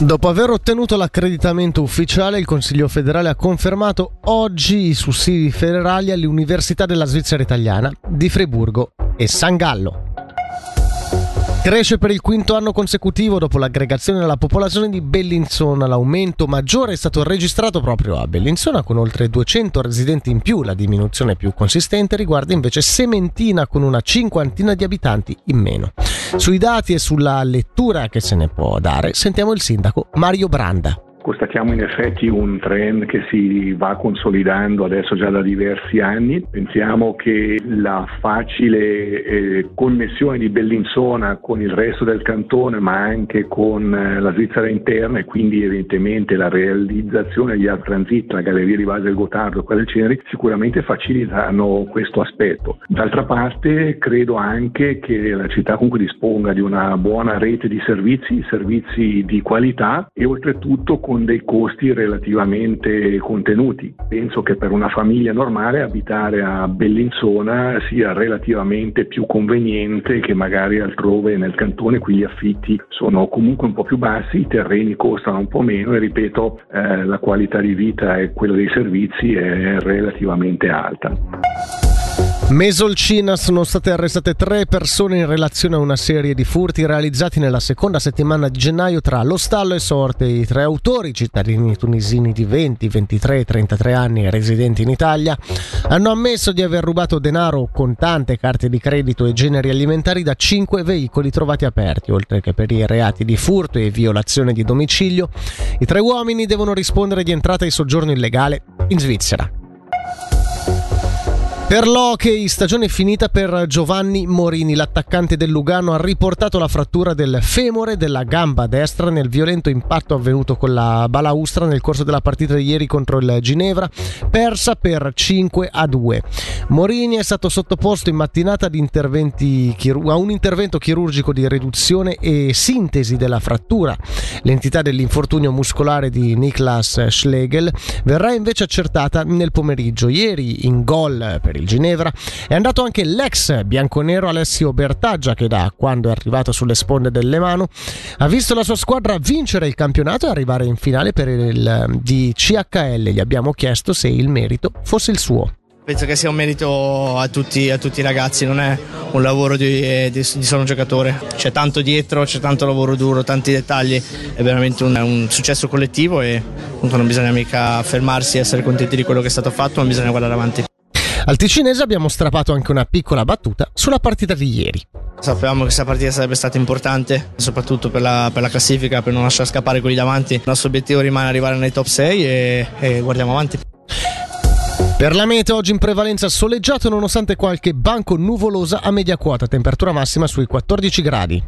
Dopo aver ottenuto l'accreditamento ufficiale, il Consiglio federale ha confermato oggi i sussidi federali alle università della Svizzera italiana di Friburgo e San Gallo. Cresce per il quinto anno consecutivo dopo l'aggregazione della popolazione di Bellinzona. L'aumento maggiore è stato registrato proprio a Bellinzona con oltre 200 residenti in più. La diminuzione più consistente riguarda invece Sementina con una cinquantina di abitanti in meno. Sui dati e sulla lettura che se ne può dare sentiamo il sindaco Mario Branda. Constatiamo in effetti un trend che si va consolidando adesso già da diversi anni. Pensiamo che la facile eh, connessione di Bellinzona con il resto del cantone, ma anche con eh, la Svizzera interna e quindi evidentemente la realizzazione di Art Transit, la galleria di base del Gotardo e quelle del Ceneri, sicuramente facilitano questo aspetto. D'altra parte credo anche che la città comunque disponga di una buona rete di servizi, servizi di qualità e oltretutto con dei costi relativamente contenuti. Penso che per una famiglia normale abitare a Bellinzona sia relativamente più conveniente che magari altrove nel cantone, qui gli affitti sono comunque un po' più bassi, i terreni costano un po' meno e ripeto eh, la qualità di vita e quella dei servizi è relativamente alta. Mesolcina sono state arrestate tre persone in relazione a una serie di furti realizzati nella seconda settimana di gennaio tra lo stallo e Sorte. I tre autori, cittadini tunisini di 20, 23 e 33 anni residenti in Italia, hanno ammesso di aver rubato denaro, contante, carte di credito e generi alimentari da cinque veicoli trovati aperti, oltre che per i reati di furto e violazione di domicilio. I tre uomini devono rispondere di entrata e soggiorno illegale in Svizzera. Per l'hockey, stagione finita per Giovanni Morini. L'attaccante del Lugano ha riportato la frattura del femore della gamba destra nel violento impatto avvenuto con la balaustra nel corso della partita di ieri contro il Ginevra, persa per 5 a 2. Morini è stato sottoposto in mattinata a un intervento chirurgico di riduzione e sintesi della frattura. L'entità dell'infortunio muscolare di Niklas Schlegel verrà invece accertata nel pomeriggio. Ieri in gol per il Ginevra, è andato anche l'ex bianconero Alessio Bertaggia che da quando è arrivato sulle sponde del Lemano ha visto la sua squadra vincere il campionato e arrivare in finale per il di CHL. Gli abbiamo chiesto se il merito fosse il suo. Penso che sia un merito a tutti, a tutti i ragazzi, non è un lavoro di, di, di, solo un giocatore. C'è tanto dietro, c'è tanto lavoro duro, tanti dettagli, è veramente un, un successo collettivo e appunto non bisogna mica fermarsi e essere contenti di quello che è stato fatto, ma bisogna guardare avanti. Al ticinese abbiamo strappato anche una piccola battuta sulla partita di ieri. Sapevamo che questa partita sarebbe stata importante, soprattutto per la, per la, classifica, per non lasciare scappare quelli davanti. Il nostro obiettivo rimane arrivare nei top 6 e, e guardiamo avanti. Per la meta oggi in prevalenza soleggiato nonostante qualche banco nuvolosa a media quota, temperatura massima sui 14 gradi.